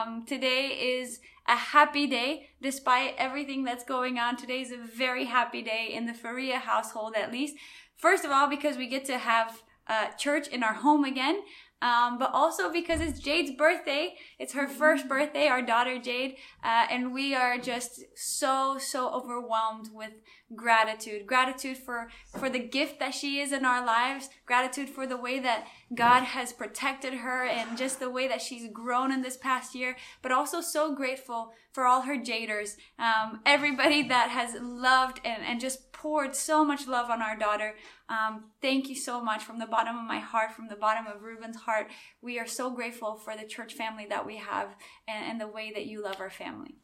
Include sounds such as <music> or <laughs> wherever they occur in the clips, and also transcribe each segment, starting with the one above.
Um, today is a happy day despite everything that's going on. Today is a very happy day in the Faria household, at least. First of all, because we get to have uh, church in our home again. Um, but also because it's Jade's birthday. It's her first birthday, our daughter Jade, uh, and we are just so so overwhelmed with gratitude. Gratitude for for the gift that she is in our lives. Gratitude for the way that God has protected her and just the way that she's grown in this past year. But also so grateful for all her Jaders, um, everybody that has loved and, and just poured so much love on our daughter. Um, thank you so much from the bottom of my heart, from the bottom of Ruben's heart. We are so grateful for the church family that we have and, and the way that you love our family.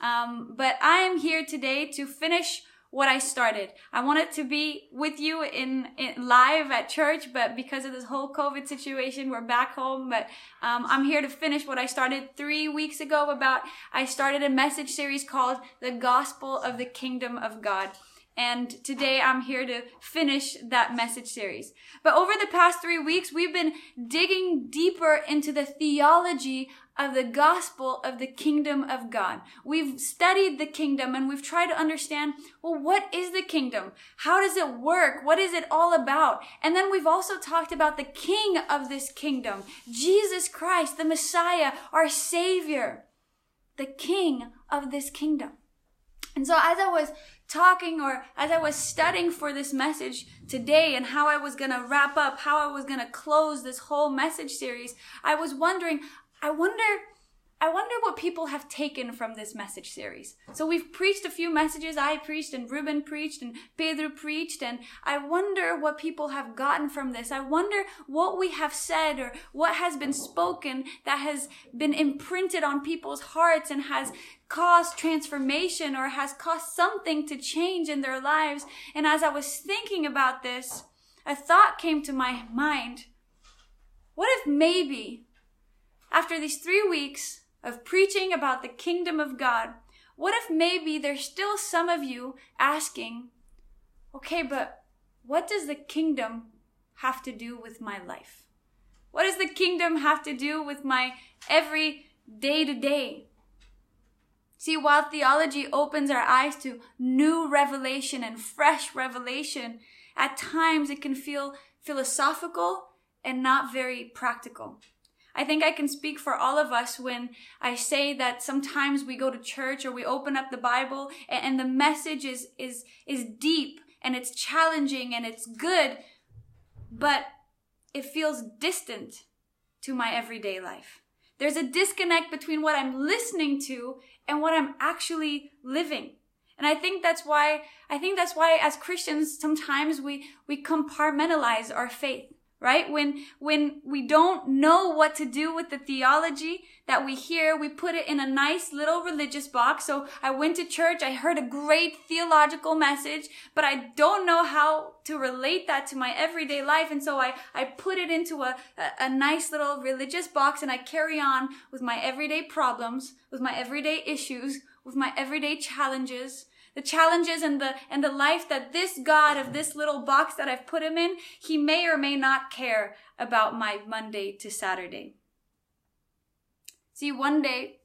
Um, but I am here today to finish what I started. I wanted to be with you in, in, live at church, but because of this whole COVID situation, we're back home. But um, I'm here to finish what I started three weeks ago. About I started a message series called "The Gospel of the Kingdom of God." And today I'm here to finish that message series. But over the past three weeks, we've been digging deeper into the theology of the gospel of the kingdom of God. We've studied the kingdom and we've tried to understand, well, what is the kingdom? How does it work? What is it all about? And then we've also talked about the king of this kingdom, Jesus Christ, the Messiah, our savior, the king of this kingdom. And so as I was talking or as I was studying for this message today and how I was going to wrap up, how I was going to close this whole message series, I was wondering, I wonder I wonder what people have taken from this message series. So we've preached a few messages. I preached and Ruben preached and Pedro preached. And I wonder what people have gotten from this. I wonder what we have said or what has been spoken that has been imprinted on people's hearts and has caused transformation or has caused something to change in their lives. And as I was thinking about this, a thought came to my mind. What if maybe after these three weeks, of preaching about the kingdom of God, what if maybe there's still some of you asking, okay, but what does the kingdom have to do with my life? What does the kingdom have to do with my every day to day? See, while theology opens our eyes to new revelation and fresh revelation, at times it can feel philosophical and not very practical. I think I can speak for all of us when I say that sometimes we go to church or we open up the Bible and, the message is, is, is deep and it's challenging and it's good, but it feels distant to my everyday life. There's a disconnect between what I'm listening to and what I'm actually living. And I think that's why, I think that's why as Christians, sometimes we, we compartmentalize our faith right? When, when we don't know what to do with the theology that we hear, we put it in a nice little religious box. So I went to church, I heard a great theological message, but I don't know how to relate that to my everyday life. And so I, I put it into a, a, a nice little religious box and I carry on with my everyday problems, with my everyday issues, with my everyday challenges the challenges and the and the life that this God of this little box that I've put him in, he may or may not care about my Monday to Saturday. See, one day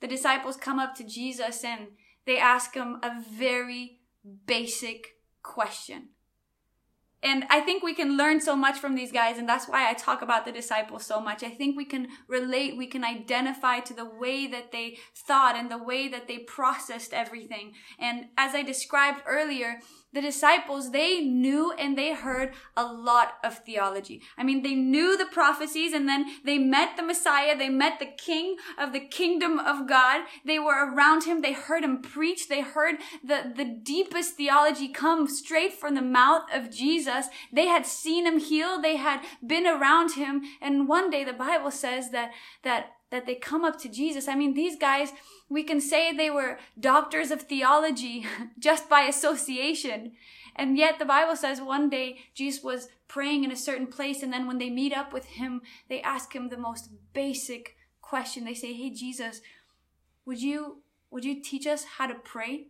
the disciples come up to Jesus and they ask him a very basic question. And I think we can learn so much from these guys, and that's why I talk about the disciples so much. I think we can relate, we can identify to the way that they thought and the way that they processed everything. And as I described earlier, the disciples, they knew and they heard a lot of theology. I mean, they knew the prophecies and then they met the Messiah. They met the King of the kingdom of God. They were around him. They heard him preach. They heard the, the deepest theology come straight from the mouth of Jesus. They had seen him heal. They had been around him. And one day the Bible says that, that, that they come up to Jesus. I mean, these guys, we can say they were doctors of theology <laughs> just by association. And yet the Bible says one day Jesus was praying in a certain place, and then when they meet up with him, they ask him the most basic question. They say, Hey Jesus, would you would you teach us how to pray?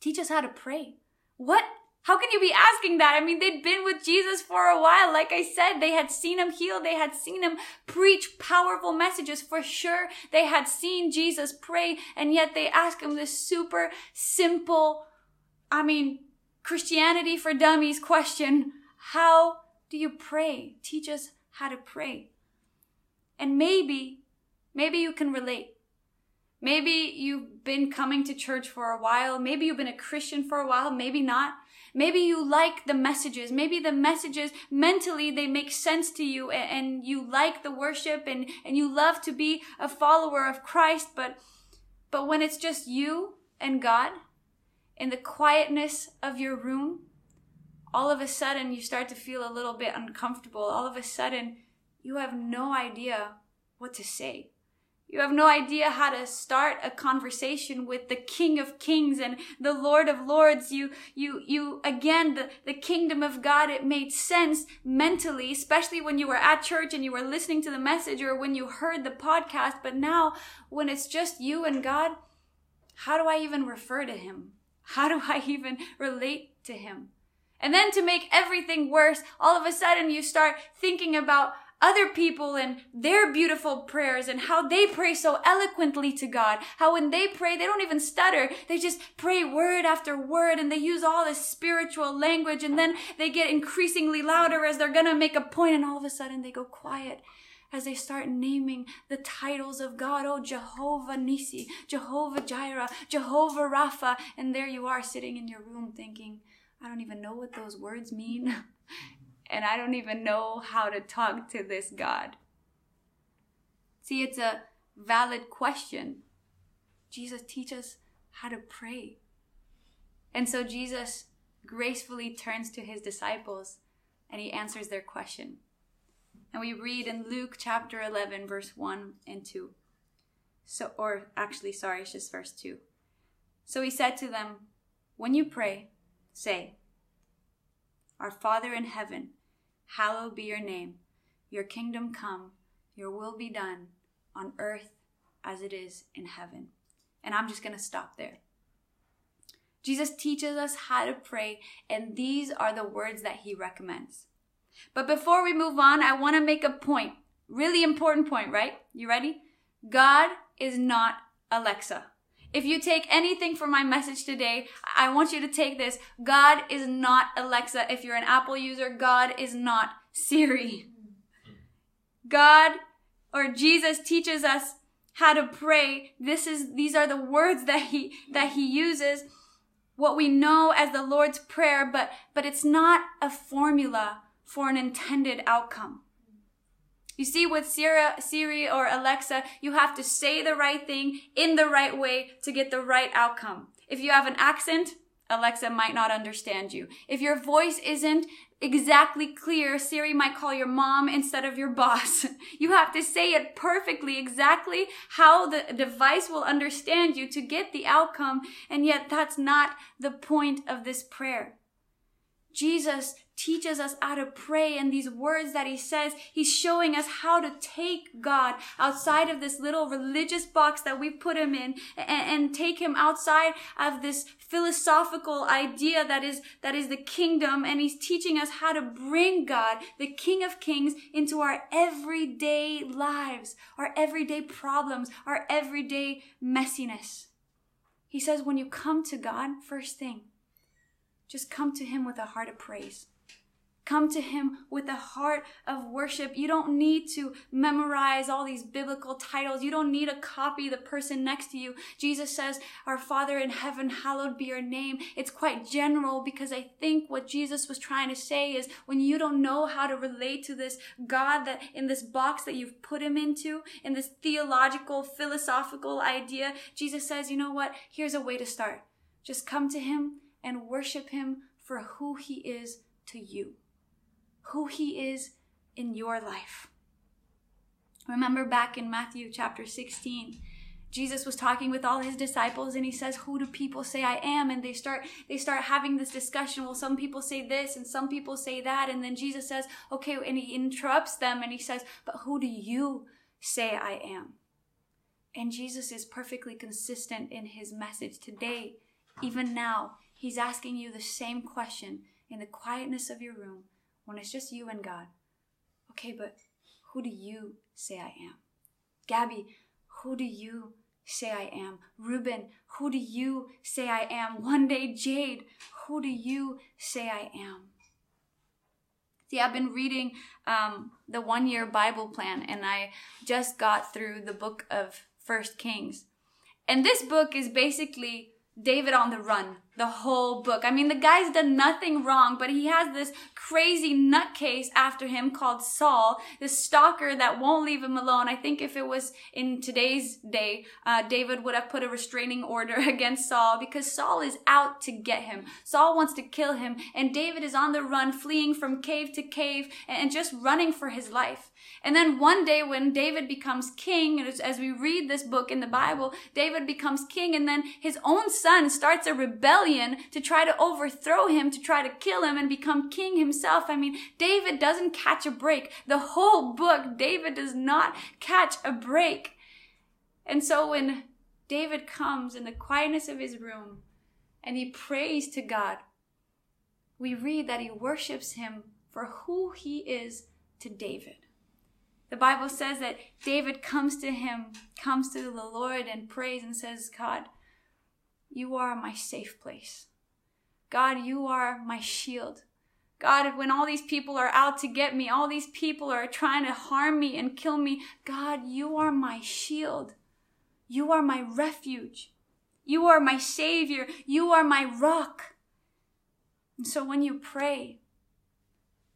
Teach us how to pray. What How can you be asking that? I mean, they'd been with Jesus for a while. Like I said, they had seen him heal. They had seen him preach powerful messages. For sure, they had seen Jesus pray. And yet they ask him this super simple, I mean, Christianity for dummies question. How do you pray? Teach us how to pray. And maybe, maybe you can relate. Maybe you've been coming to church for a while. Maybe you've been a Christian for a while. Maybe not. Maybe you like the messages. Maybe the messages mentally they make sense to you and, and, you like the worship and, and you love to be a follower of Christ. But, but when it's just you and God in the quietness of your room, all of a sudden you start to feel a little bit uncomfortable. All of a sudden you have no idea what to say. You have no idea how to start a conversation with the King of Kings and the Lord of Lords. You, you, you, again, the, the kingdom of God, it made sense mentally, especially when you were at church and you were listening to the message or when you heard the podcast. But now, when it's just you and God, how do I even refer to Him? How do I even relate to Him? And then to make everything worse, all of a sudden you start thinking about other people and their beautiful prayers and how they pray so eloquently to God. How when they pray, they don't even stutter. They just pray word after word and they use all this spiritual language and then they get increasingly louder as they're gonna make a point and all of a sudden they go quiet as they start naming the titles of God. Oh, Jehovah Nisi, Jehovah Jireh, Jehovah Rapha. And there you are sitting in your room thinking, I don't even know what those words mean. <laughs> and I don't even know how to talk to this God? See, it's a valid question. Jesus teaches us how to pray. And so Jesus gracefully turns to his disciples and he answers their question. And we read in Luke chapter 11, verse 1 and 2. So, or actually, sorry, it's just verse 2. So he said to them, When you pray, say, Our Father in heaven, hallowed be your name. Your kingdom come, your will be done on earth as it is in heaven. And I'm just going to stop there. Jesus teaches us how to pray, and these are the words that he recommends. But before we move on, I want to make a point. Really important point, right? You ready? God is not Alexa. If you take anything from my message today, I want you to take this. God is not Alexa. If you're an Apple user, God is not Siri. God or Jesus teaches us how to pray. This is, these are the words that he, that he uses. What we know as the Lord's Prayer, but, but it's not a formula for an intended outcome. You see, with Siri or Alexa, you have to say the right thing in the right way to get the right outcome. If you have an accent, Alexa might not understand you. If your voice isn't exactly clear, Siri might call your mom instead of your <laughs> boss. You have to say it perfectly, exactly how the device will understand you to get the outcome. And yet that's not the point of this prayer. Jesus teaches us how to pray and these words that he says, he's showing us how to take God outside of this little religious box that we put him in and, and, take him outside of this philosophical idea that is, that is the kingdom. And he's teaching us how to bring God, the King of Kings, into our everyday lives, our everyday problems, our everyday messiness. He says, when you come to God, first thing, just come to him with a heart of praise. Come to Him with a heart of worship. You don't need to memorize all these biblical titles. You don't need to copy the person next to you. Jesus says, Our Father in heaven, hallowed be your name. It's quite general because I think what Jesus was trying to say is when you don't know how to relate to this God that in this box that you've put Him into, in this theological, philosophical idea, Jesus says, You know what? Here's a way to start. Just come to Him and worship Him for who He is to you who He is in your life. Remember back in Matthew chapter 16, Jesus was talking with all his disciples and he says, Who do people say I am? And they start they start having this discussion. Well, some people say this and some people say that. And then Jesus says, Okay, and he interrupts them and he says, But who do you say I am? And Jesus is perfectly consistent in his message today, even now. He's asking you the same question in the quietness of your room when it's just you and God. Okay, but who do you say I am? Gabby, who do you say I am? Ruben, who do you say I am? One day, Jade, who do you say I am? See, I've been reading um, the one year Bible plan and I just got through the book of First Kings. And this book is basically David on the run the whole book. I mean, the guy's done nothing wrong, but he has this crazy nutcase after him called Saul, this stalker that won't leave him alone. I think if it was in today's day, uh, David would have put a restraining order <laughs> against Saul because Saul is out to get him. Saul wants to kill him, and David is on the run, fleeing from cave to cave and just running for his life. And then one day when David becomes king, and as we read this book in the Bible, David becomes king, and then his own son starts a rebellion to try to overthrow him, to try to kill him and become king himself. I mean, David doesn't catch a break. The whole book, David does not catch a break. And so when David comes in the quietness of his room and he prays to God, we read that he worships him for who he is to David. The Bible says that David comes to him, comes to the Lord and prays and says, God, you are my safe place. God, you are my shield. God, when all these people are out to get me, all these people are trying to harm me and kill me, God, you are my shield. You are my refuge. You are my savior. You are my rock. And so when you pray,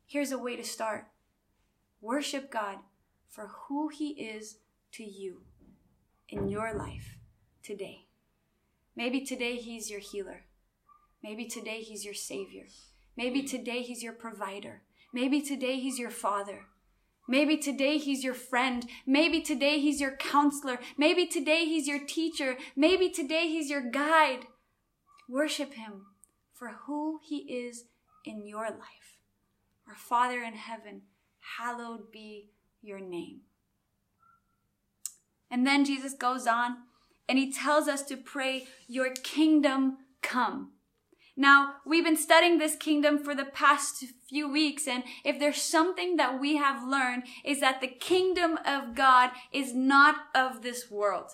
here's a way to start worship God for who He is to you in your life today. Maybe today he's your healer. Maybe today he's your savior. Maybe today he's your provider. Maybe today he's your father. Maybe today he's your friend. Maybe today he's your counselor. Maybe today he's your teacher. Maybe today he's your guide. Worship him for who he is in your life. Our Father in heaven, hallowed be your name. And then Jesus goes on and he tells us to pray, Your kingdom come. Now, we've been studying this kingdom for the past few weeks, and if there's something that we have learned is that the kingdom of God is not of this world.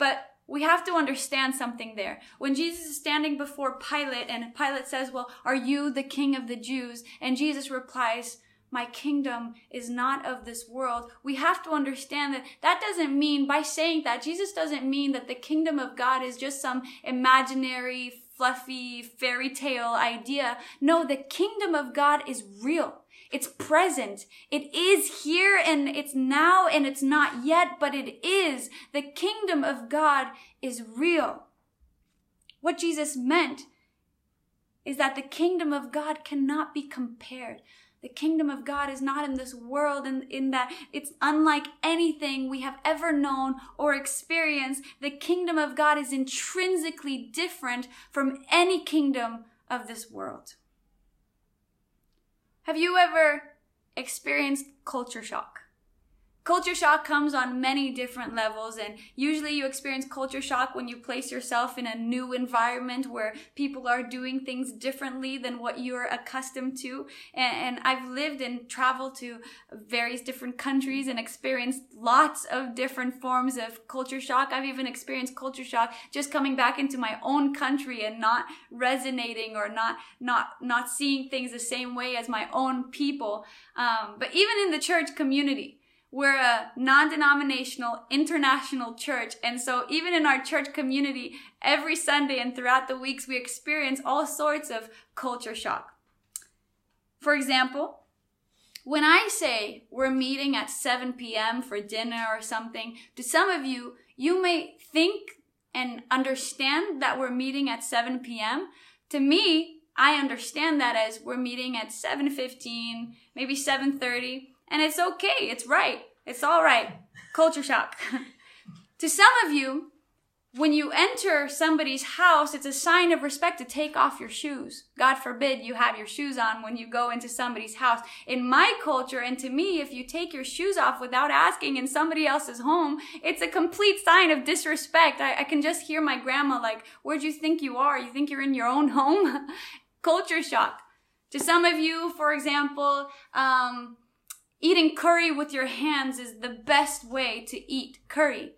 But we have to understand something there. When Jesus is standing before Pilate and Pilate says, Well, are you the king of the Jews? And Jesus replies, my kingdom is not of this world. We have to understand that that doesn't mean, by saying that, Jesus doesn't mean that the kingdom of God is just some imaginary, fluffy, fairy tale idea. No, the kingdom of God is real. It's present. It is here and it's now and it's not yet, but it is. The kingdom of God is real. What Jesus meant is that the kingdom of God cannot be compared. The kingdom of God is not in this world in, in that it's unlike anything we have ever known or experienced. The kingdom of God is intrinsically different from any kingdom of this world. Have you ever experienced culture shock? Culture shock comes on many different levels, and usually you experience culture shock when you place yourself in a new environment where people are doing things differently than what you're accustomed to. And, and, I've lived and traveled to various different countries and experienced lots of different forms of culture shock. I've even experienced culture shock just coming back into my own country and not resonating or not not not seeing things the same way as my own people. Um, but even in the church community we're a non-denominational international church and so even in our church community every sunday and throughout the weeks we experience all sorts of culture shock. For example when i say we're meeting at 7 p.m for dinner or something to some of you you may think and understand that we're meeting at 7 p.m to me i understand that as we're meeting at 7.15 maybe 7.30 and it's okay. It's right. It's all right. Culture shock. <laughs> to some of you, when you enter somebody's house, it's a sign of respect to take off your shoes. God forbid you have your shoes on when you go into somebody's house. In my culture, and to me, if you take your shoes off without asking in somebody else's home, it's a complete sign of disrespect. I, I can just hear my grandma like, where'd you think you are? You think you're in your own home? <laughs> culture shock. To some of you, for example, um, eating curry with your hands is the best way to eat curry.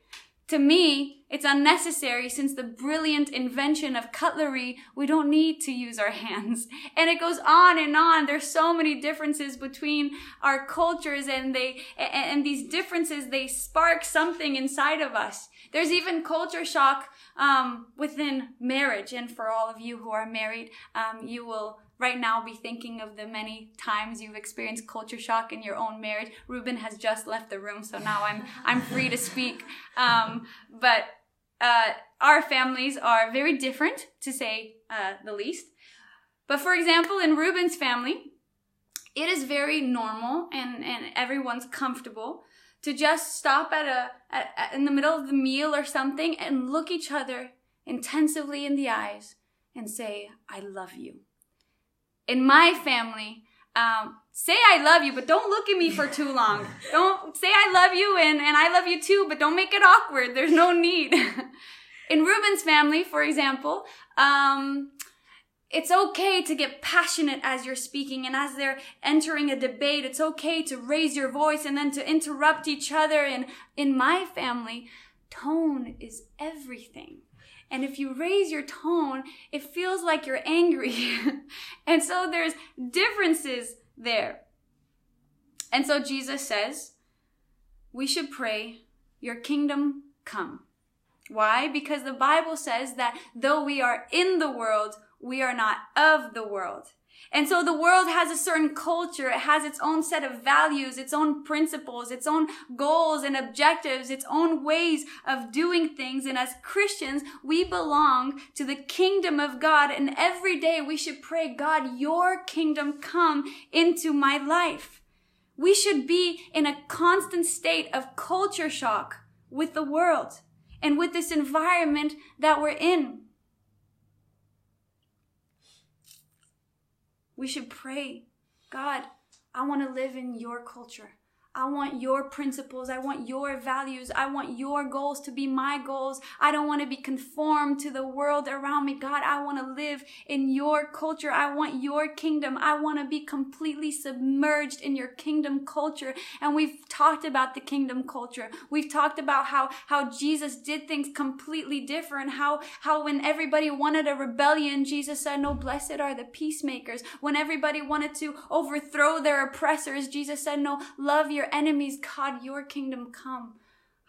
To me, it's unnecessary since the brilliant invention of cutlery, we don't need to use our hands. <laughs> And it goes on and on. There's so many differences between our cultures and they, and these differences, they spark something inside of us. There's even culture shock, um, within marriage. And for all of you who are married, um, you will right now be thinking of the many times you've experienced culture shock in your own marriage. Ruben has just left the room, so now I'm I'm free to speak. Um, but uh, our families are very different, to say uh, the least. But for example, in Ruben's family, it is very normal and, and everyone's comfortable to just stop at a at, at, in the middle of the meal or something and look each other intensively in the eyes and say, "I love you." In my family, um, say I love you, but don't look at me for too long. <laughs> Don't say I love you and, and I love you too, but don't make it awkward. There's no need. <laughs> in Ruben's family, for example, um, it's okay to get passionate as you're speaking and as they're entering a debate. It's okay to raise your voice and then to interrupt each other. And in my family, tone is everything. And if you raise your tone, it feels like you're angry. <laughs> and so there's differences there. And so Jesus says, we should pray, Your kingdom come. Why? Because the Bible says that though we are in the world, we are not of the world. And so the world has a certain culture. It has its own set of values, its own principles, its own goals and objectives, its own ways of doing things. And as Christians, we belong to the kingdom of God. And every day we should pray, God, your kingdom come into my life. We should be in a constant state of culture shock with the world and with this environment that we're in. We should pray, God, I want to live in your culture. I want your principles. I want your values. I want your goals to be my goals. I don't want to be conformed to the world around me. God, I want to live in your culture. I want your kingdom. I want to be completely submerged in your kingdom culture. And we've talked about the kingdom culture. We've talked about how, how Jesus did things completely different. How, how when everybody wanted a rebellion, Jesus said, no, blessed are the peacemakers. When everybody wanted to overthrow their oppressors, Jesus said, no, love your your enemies, God, your kingdom come.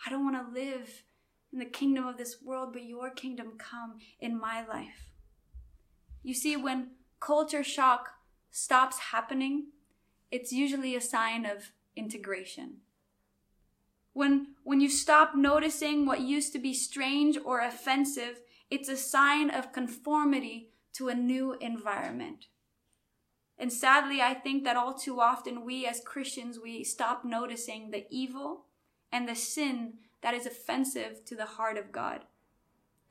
I don't want to live in the kingdom of this world, but your kingdom come in my life. You see, when culture shock stops happening, it's usually a sign of integration. When, when you stop noticing what used to be strange or offensive, it's a sign of conformity to a new environment. And sadly, I think that all too often we as Christians, we stop noticing the evil and the sin that is offensive to the heart of God.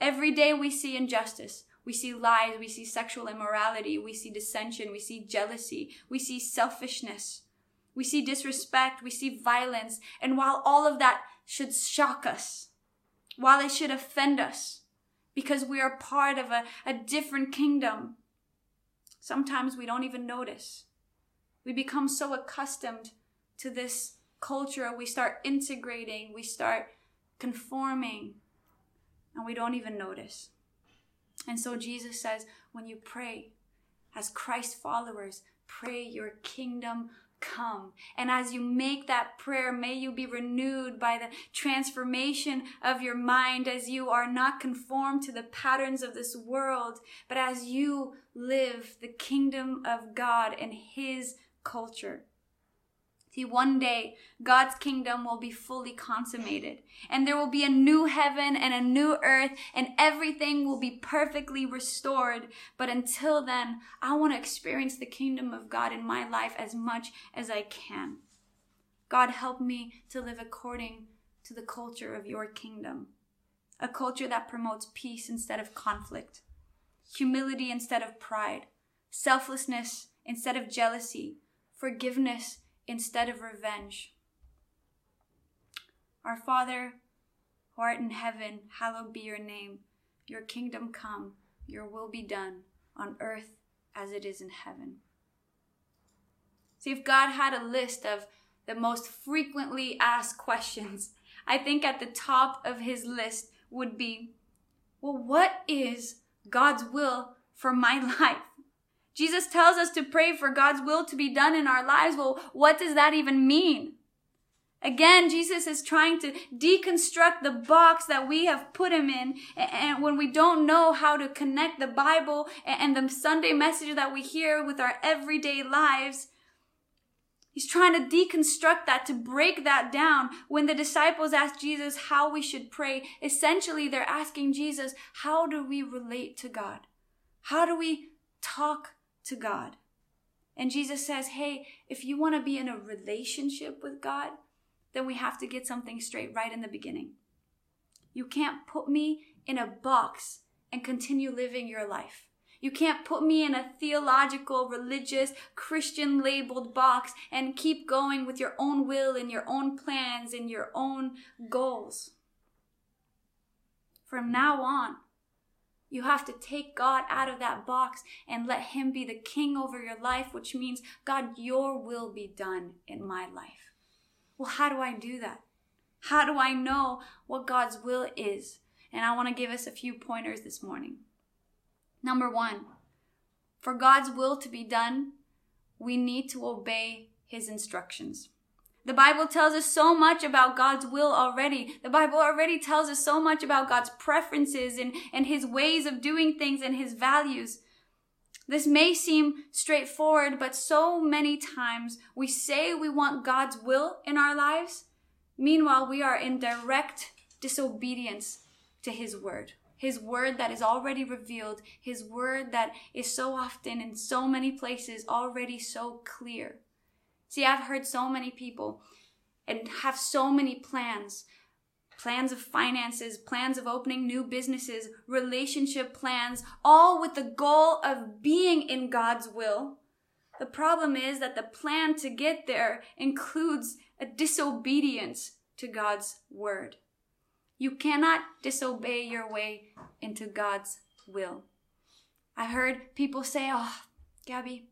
Every day we see injustice. We see lies. We see sexual immorality. We see dissension. We see jealousy. We see selfishness. We see disrespect. We see violence. And while all of that should shock us, while it should offend us, because we are part of a, a different kingdom, Sometimes we don't even notice. We become so accustomed to this culture, we start integrating, we start conforming, and we don't even notice. And so Jesus says, when you pray as Christ followers, pray your kingdom come. And as you make that prayer, may you be renewed by the transformation of your mind as you are not conformed to the patterns of this world, but as you live the kingdom of God and His culture. See, one day God's kingdom will be fully consummated and there will be a new heaven and a new earth and everything will be perfectly restored. But until then, I want to experience the kingdom of God in my life as much as I can. God, help me to live according to the culture of your kingdom, a culture that promotes peace instead of conflict, humility instead of pride, selflessness instead of jealousy, forgiveness instead of revenge. Our Father, who art in heaven, hallowed be your name. Your kingdom come, your will be done on earth as it is in heaven. See, if God had a list of the most frequently asked questions, I think at the top of his list would be, well, what is God's will for my <laughs> life? Jesus tells us to pray for God's will to be done in our lives. Well, what does that even mean? Again, Jesus is trying to deconstruct the box that we have put him in. And when we don't know how to connect the Bible and the Sunday message that we hear with our everyday lives, he's trying to deconstruct that, to break that down. When the disciples asked Jesus how we should pray, essentially they're asking Jesus, how do we relate to God? How do we talk to God? And Jesus says, hey, if you want to be in a relationship with God, then we have to get something straight right in the beginning. You can't put me in a box and continue living your life. You can't put me in a theological, religious, Christian labeled box and keep going with your own will and your own plans and your own goals. From now on, you have to take God out of that box and let Him be the king over your life, which means, God, your will be done in my life. Well, how do I do that? How do I know what God's will is? And I want to give us a few pointers this morning. Number one, for God's will to be done, we need to obey his instructions. The Bible tells us so much about God's will already. The Bible already tells us so much about God's preferences and, and his ways of doing things and his values. This may seem straightforward, but so many times we say we want God's will in our lives. Meanwhile, we are in direct disobedience to His word. His word that is already revealed, His word that is so often in so many places already so clear. See, I've heard so many people and have so many plans plans of finances, plans of opening new businesses, relationship plans, all with the goal of being in God's will. The problem is that the plan to get there includes a disobedience to God's word. You cannot disobey your way into God's will. I heard people say, Oh, Gabby,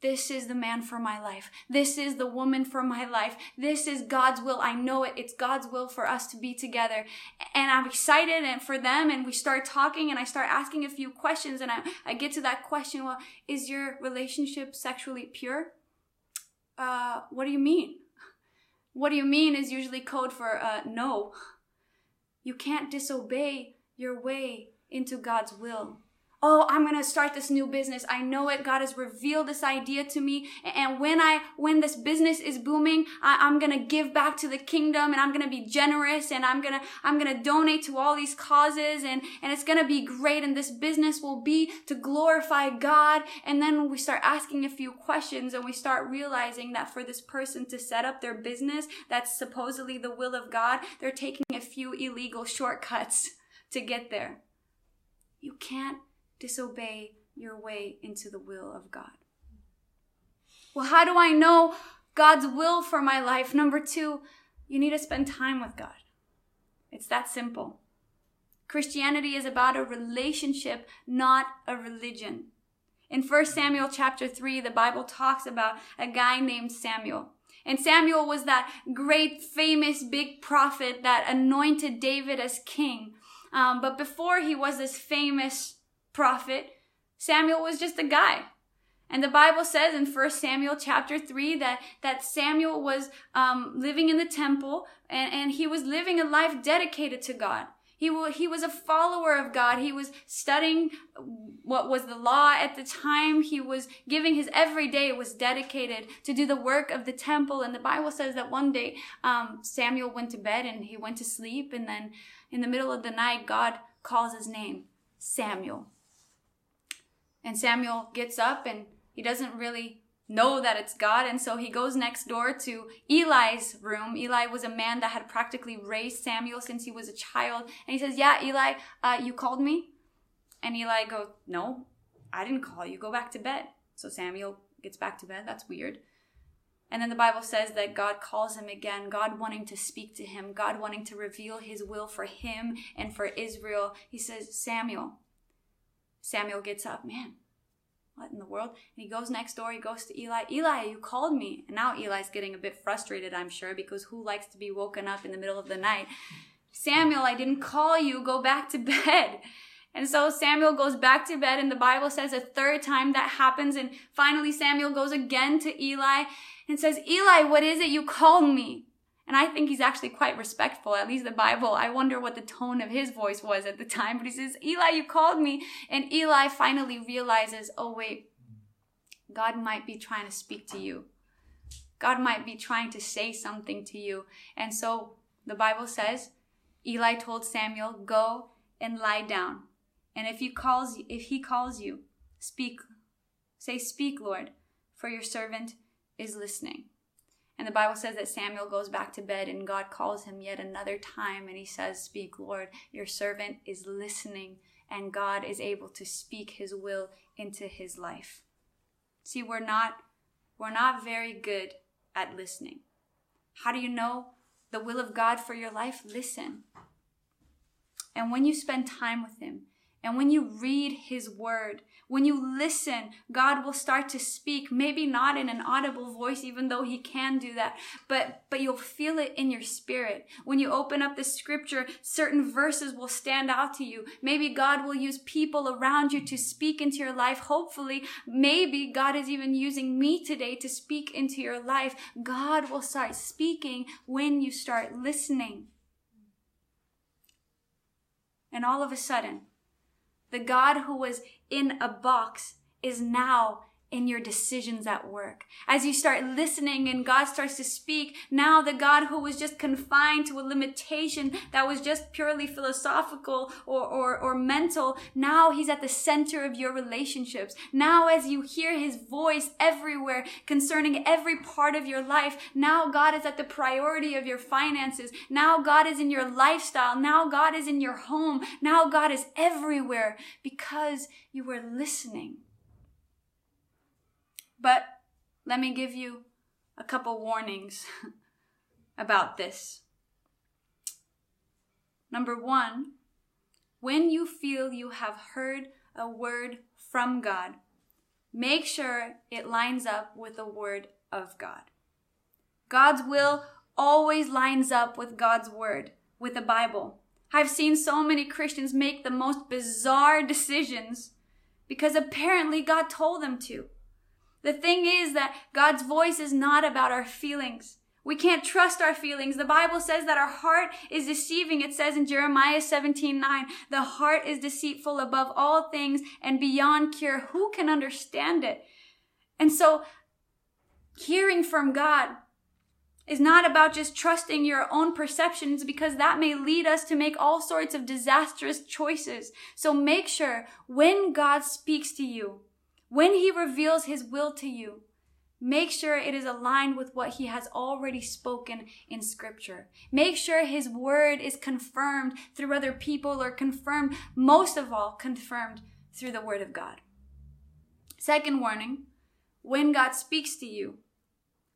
this is the man for my life. This is the woman for my life. This is God's will. I know it. It's God's will for us to be together. And I'm excited and for them and we start talking and I start asking a few questions and I, I get to that question, well, is your relationship sexually pure? Uh, what do you mean? What do you mean is usually code for uh, no. You can't disobey your way into God's will oh i'm going to start this new business. I know it. God has revealed this idea to me. And when i when this business is booming I, am going to give back to the kingdom and i'm going to be generous and i'm going to i'm going to donate to all these causes and and it's going to be great and this business will be to glorify god. And then we start asking a few questions and we start realizing that for this person to set up their business that's supposedly the will of god they're taking a few illegal shortcuts to get there. You can't disobey your way into the will of God. Well, how do I know God's will for my life? Number two, you need to spend time with God. It's that simple. Christianity is about a relationship, not a religion. In 1 Samuel chapter 3, the Bible talks about a guy named Samuel. And Samuel was that great, famous, big prophet that anointed David as king. Um, but before he was this famous prophet. Samuel was just a guy. And the Bible says in 1 Samuel chapter 3 that, that Samuel was um, living in the temple and, and he was living a life dedicated to God. He, he was a follower of God. He was studying what was the law at the time. He was giving his every day was dedicated to do the work of the temple. And the Bible says that one day um, Samuel went to bed and he went to sleep. And then in the middle of the night, God calls his name, Samuel. And Samuel gets up and he doesn't really know that it's God. And so he goes next door to Eli's room. Eli was a man that had practically raised Samuel since he was a child. And he says, Yeah, Eli, uh, you called me? And Eli goes, No, I didn't call you. Go back to bed. So Samuel gets back to bed. That's weird. And then the Bible says that God calls him again, God wanting to speak to him, God wanting to reveal his will for him and for Israel. He says, Samuel. Samuel gets up, man, what in the world? And he goes next door, he goes to Eli, Eli, you called me. And now Eli's getting a bit frustrated, I'm sure, because who likes to be woken up in the middle of the night? Samuel, I didn't call you, go back to <laughs> bed. And so Samuel goes back to bed, and the Bible says a third time that happens. And finally, Samuel goes again to Eli and says, Eli, what is it you called me? And I think he's actually quite respectful, at least the Bible. I wonder what the tone of his voice was at the time, but he says, Eli, you called me. And Eli finally realizes, oh, wait, God might be trying to speak to you. God might be trying to say something to you. And so the Bible says, Eli told Samuel, go and lie down. And if he calls, if he calls you, speak. Say, speak, Lord, for your servant is listening. And the Bible says that Samuel goes back to bed and God calls him yet another time and he says, Speak, Lord, your servant is listening, and God is able to speak his will into his life. See, we're not we're not very good at listening. How do you know the will of God for your life? Listen. And when you spend time with him, and when you read his word, when you listen, God will start to speak, maybe not in an audible voice, even though he can do that, but, but you'll feel it in your spirit. When you open up the scripture, certain verses will stand out to you. Maybe God will use people around you to speak into your life. Hopefully, maybe God is even using me today to speak into your life. God will start speaking when you start listening. And all of a sudden, the God who was in a box is now in your decisions at work. As you start listening and God starts to speak, now the God who was just confined to a limitation that was just purely philosophical or, or, or mental, now he's at the center of your relationships. Now as you hear his voice everywhere concerning every part of your life, now God is at the priority of your finances. Now God is in your lifestyle. Now God is in your home. Now God is everywhere because you were listening. But let me give you a couple warnings <laughs> about this. Number one, when you feel you have heard a word from God, make sure it lines up with the word of God. God's will always lines up with God's word, with the Bible. I've seen so many Christians make the most bizarre decisions because apparently God told them to. The thing is that God's voice is not about our feelings. We can't trust our feelings. The Bible says that our heart is deceiving. It says in Jeremiah 17, 9, the heart is deceitful above all things and beyond cure. Who can understand it? And so hearing from God is not about just trusting your own perceptions because that may lead us to make all sorts of disastrous choices. So make sure when God speaks to you, when he reveals his will to you, make sure it is aligned with what he has already spoken in scripture. Make sure his word is confirmed through other people or confirmed, most of all, confirmed through the word of God. Second warning, when God speaks to you,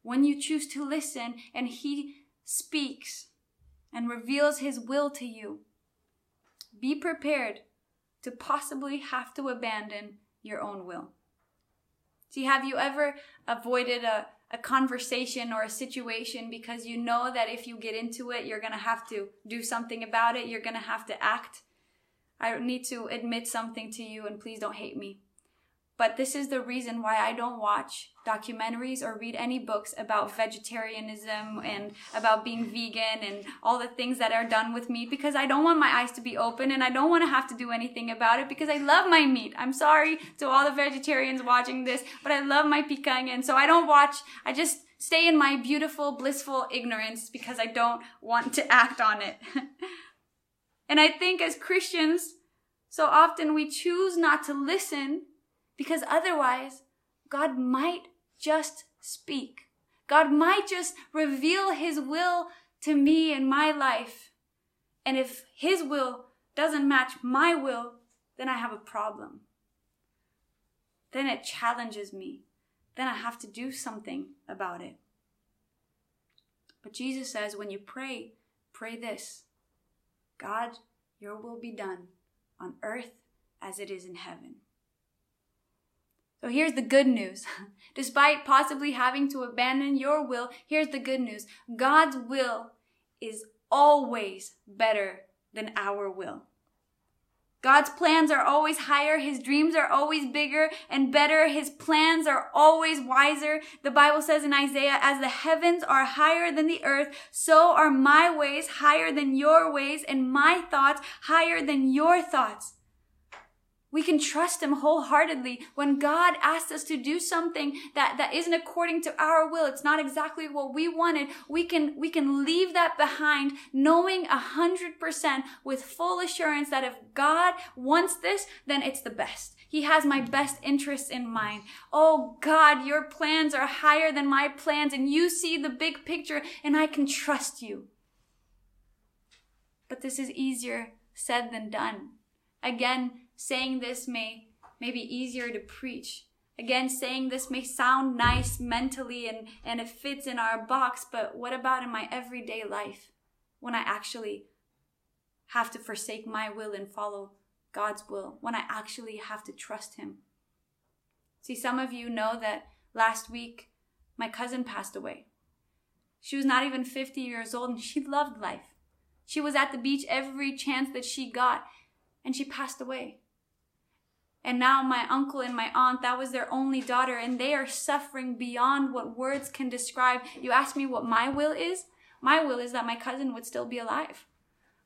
when you choose to listen and he speaks and reveals his will to you, be prepared to possibly have to abandon your own will. See, have you ever avoided a, a conversation or a situation because you know that if you get into it, you're going to have to do something about it, you're going to have to act? I need to admit something to you, and please don't hate me. But this is the reason why I don't watch documentaries or read any books about vegetarianism and about being vegan and all the things that are done with meat because I don't want my eyes to be open and I don't want to have to do anything about it because I love my meat. I'm sorry to all the vegetarians watching this, but I love my picanha and so I don't watch, I just stay in my beautiful, blissful ignorance because I don't want to act on it. <laughs> and I think as Christians, so often we choose not to listen because otherwise, God might just speak. God might just reveal His will to me in my life. And if His will doesn't match my will, then I have a problem. Then it challenges me. Then I have to do something about it. But Jesus says, when you pray, pray this God, your will be done on earth as it is in heaven. So here's the good news. <laughs> Despite possibly having to abandon your will, here's the good news God's will is always better than our will. God's plans are always higher. His dreams are always bigger and better. His plans are always wiser. The Bible says in Isaiah, as the heavens are higher than the earth, so are my ways higher than your ways and my thoughts higher than your thoughts. We can trust him wholeheartedly when God asks us to do something that, that isn't according to our will. It's not exactly what we wanted. We can, we can leave that behind knowing a hundred percent with full assurance that if God wants this, then it's the best. He has my best interests in mind. Oh God, your plans are higher than my plans and you see the big picture and I can trust you. But this is easier said than done. Again, saying this may, may be easier to preach. Again, saying this may sound nice mentally and, and it fits in our box, but what about in my everyday life when I actually have to forsake my will and follow God's will, when I actually have to trust Him? See, some of you know that last week my cousin passed away. She was not even 50 years old and she loved life. She was at the beach every chance that she got and she passed away. And now my uncle and my aunt, that was their only daughter, and they are suffering beyond what words can describe. You ask me what my will is? My will is that my cousin would still be alive.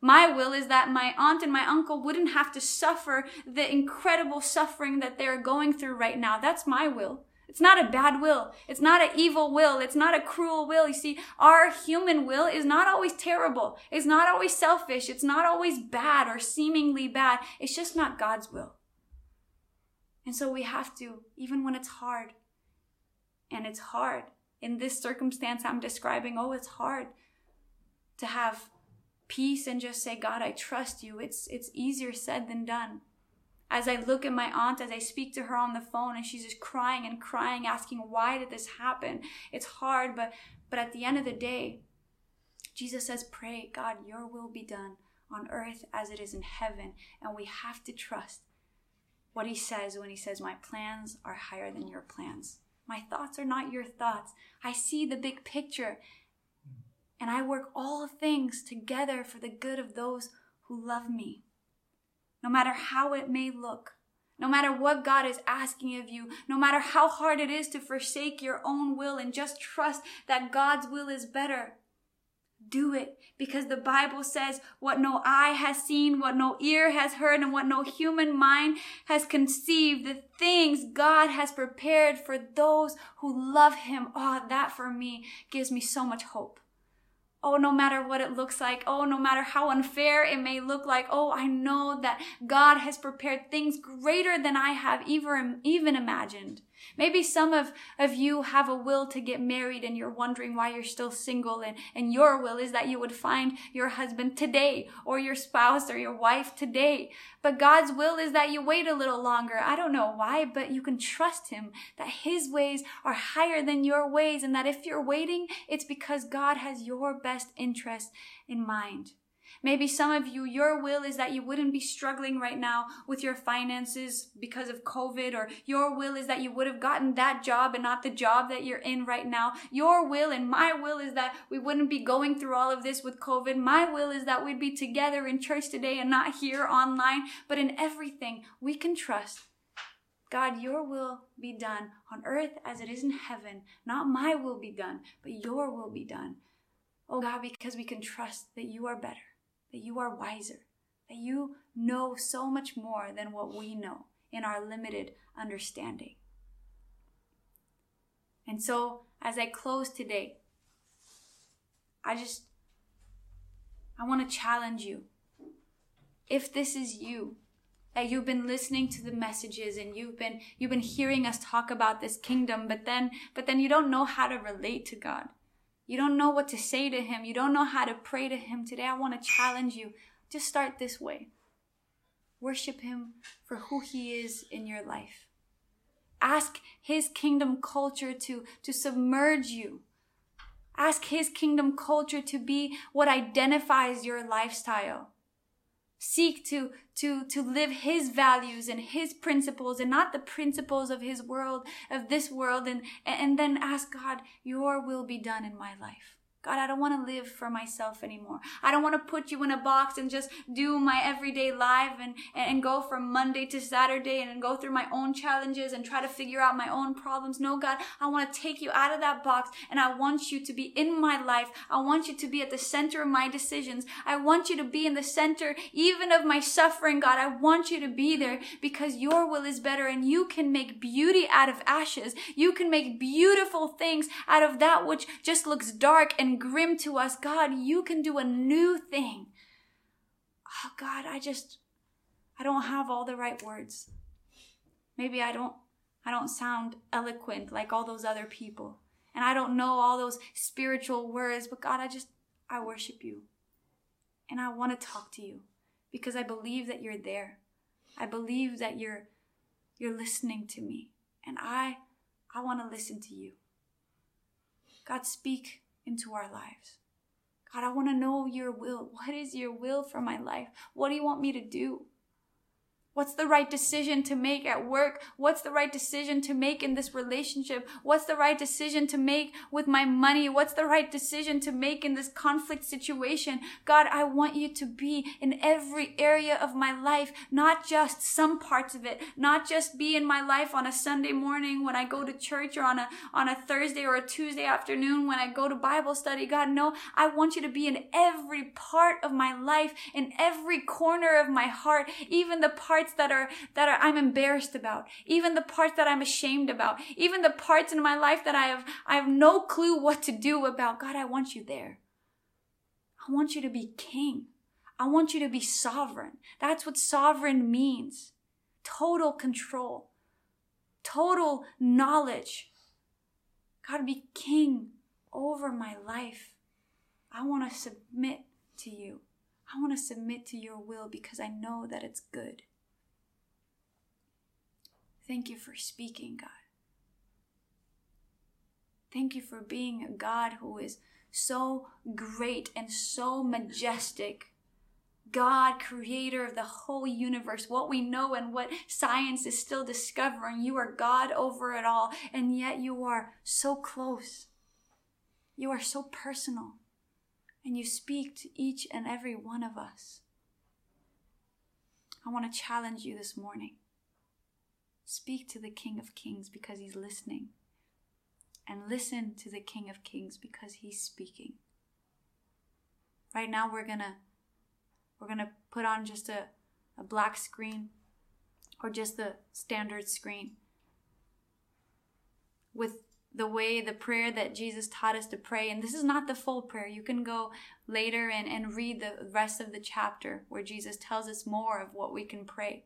My will is that my aunt and my uncle wouldn't have to suffer the incredible suffering that they're going through right now. That's my will. It's not a bad will. It's not an evil will. It's not a cruel will. You see, our human will is not always terrible. It's not always selfish. It's not always bad or seemingly bad. It's just not God's will. And so we have to, even when it's hard, and it's hard in this circumstance I'm describing, oh, it's hard to have peace and just say, God, I trust you. It's, it's easier said than done. As I look at my aunt, as I speak to her on the phone, and she's just crying and crying, asking, why did this happen? It's hard, but, but at the end of the day, Jesus says, pray, God, your will be done on earth as it is in heaven. And we have to trust what he says when he says, My plans are higher than your plans. My thoughts are not your thoughts. I see the big picture. And I work all things together for the good of those who love me. No matter how it may look, no matter what God is asking of you, no matter how hard it is to forsake your own will and just trust that God's will is better, do it because the Bible says what no eye has seen, what no ear has heard, and what no human mind has conceived, the things God has prepared for those who love Him. Oh, that for me gives me so much hope. Oh, no matter what it looks like. Oh, no matter how unfair it may look like. Oh, I know that God has prepared things greater than I have even, even imagined. Maybe some of, of you have a will to get married and you're wondering why you're still single and, and your will is that you would find your husband today or your spouse or your wife today. But God's will is that you wait a little longer. I don't know why, but you can trust him that his ways are higher than your ways and that if you're waiting, it's because God has your best interest in mind. Maybe some of you, your will is that you wouldn't be struggling right now with your finances because of COVID, or your will is that you would have gotten that job and not the job that you're in right now. Your will and my will is that we wouldn't be going through all of this with COVID. My will is that we'd be together in church today and not here online, but in everything we can trust. God, your will be done on earth as it is in heaven. Not my will be done, but your will be done. Oh God, because we can trust that you are better that you are wiser, that you know so much more than what we know in our limited understanding. And so, as I close today, I just I want to challenge you. If this is you, that you've been listening to the messages and you've been you've been hearing us talk about this kingdom but then but then you don't know how to relate to God. You don't know what to say to him. You don't know how to pray to him. Today I want to challenge you. Just start this way. Worship him for who he is in your life. Ask his kingdom culture to, to submerge you. Ask his kingdom culture to be what identifies your lifestyle seek to to to live his values and his principles and not the principles of his world of this world and and then ask god your will be done in my life God, I don't want to live for myself anymore. I don't want to put you in a box and just do my everyday life and, and go from Monday to Saturday and go through my own challenges and try to figure out my own problems. No, God, I want to take you out of that box and I want you to be in my life. I want you to be at the center of my decisions. I want you to be in the center even of my suffering, God. I want you to be there because your will is better and you can make beauty out of ashes. You can make beautiful things out of that which just looks dark and grim to us. God, you can do a new thing. Oh, God, I just, I don't have all the right words. Maybe I don't, I don't sound eloquent like all those other people. And I don't know all those spiritual words, but God, I just, I worship you. And I want to talk to you because I believe that you're there. I believe that you're, you're listening to me. And I, I want to listen to you. God, speak into our lives. God, I want to know your will. What is your will for my life? What do you want me to do? What's the right decision to make at work? What's the right decision to make in this relationship? What's the right decision to make with my money? What's the right decision to make in this conflict situation? God, I want you to be in every area of my life, not just some parts of it, not just be in my life on a Sunday morning when I go to church or on a, on a Thursday or a Tuesday afternoon when I go to Bible study. God, no, I want you to be in every part of my life, in every corner of my heart, even the parts parts that are that are I'm embarrassed about, even the parts that I'm ashamed about, even the parts in my life that I have I have no clue what to do about. God, I want you there. I want you to be king. I want you to be sovereign. That's what sovereign means. Total control. Total knowledge. God, be king over my life. I want to submit to you. I want to submit to your will because I know that it's good. Thank you for speaking, God. Thank you for being a God who is so great and so majestic. God, creator of the whole universe, what we know and what science is still discovering. You are God over it all, and yet you are so close. You are so personal, and you speak to each and every one of us. I want to challenge you this morning. Speak to the King of Kings because he's listening. And listen to the King of Kings because he's speaking. Right now we're going to we're going to put on just a, a black screen or just the standard screen with the way the prayer that Jesus taught us to pray. And this is not the full prayer. You can go later and, and read the rest of the chapter where Jesus tells us more of what we can pray.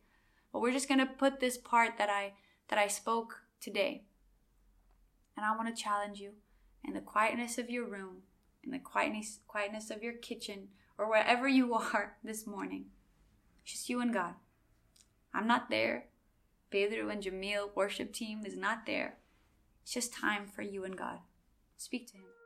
But we're just going to put this part that I that I spoke today. And I want to challenge you in the quietness of your room, in the quietness quietness of your kitchen or wherever you <laughs> are this morning. Just you and God. I'm not there. Pedro and Jamil worship team is not there. It's just time for you and God. Speak to him.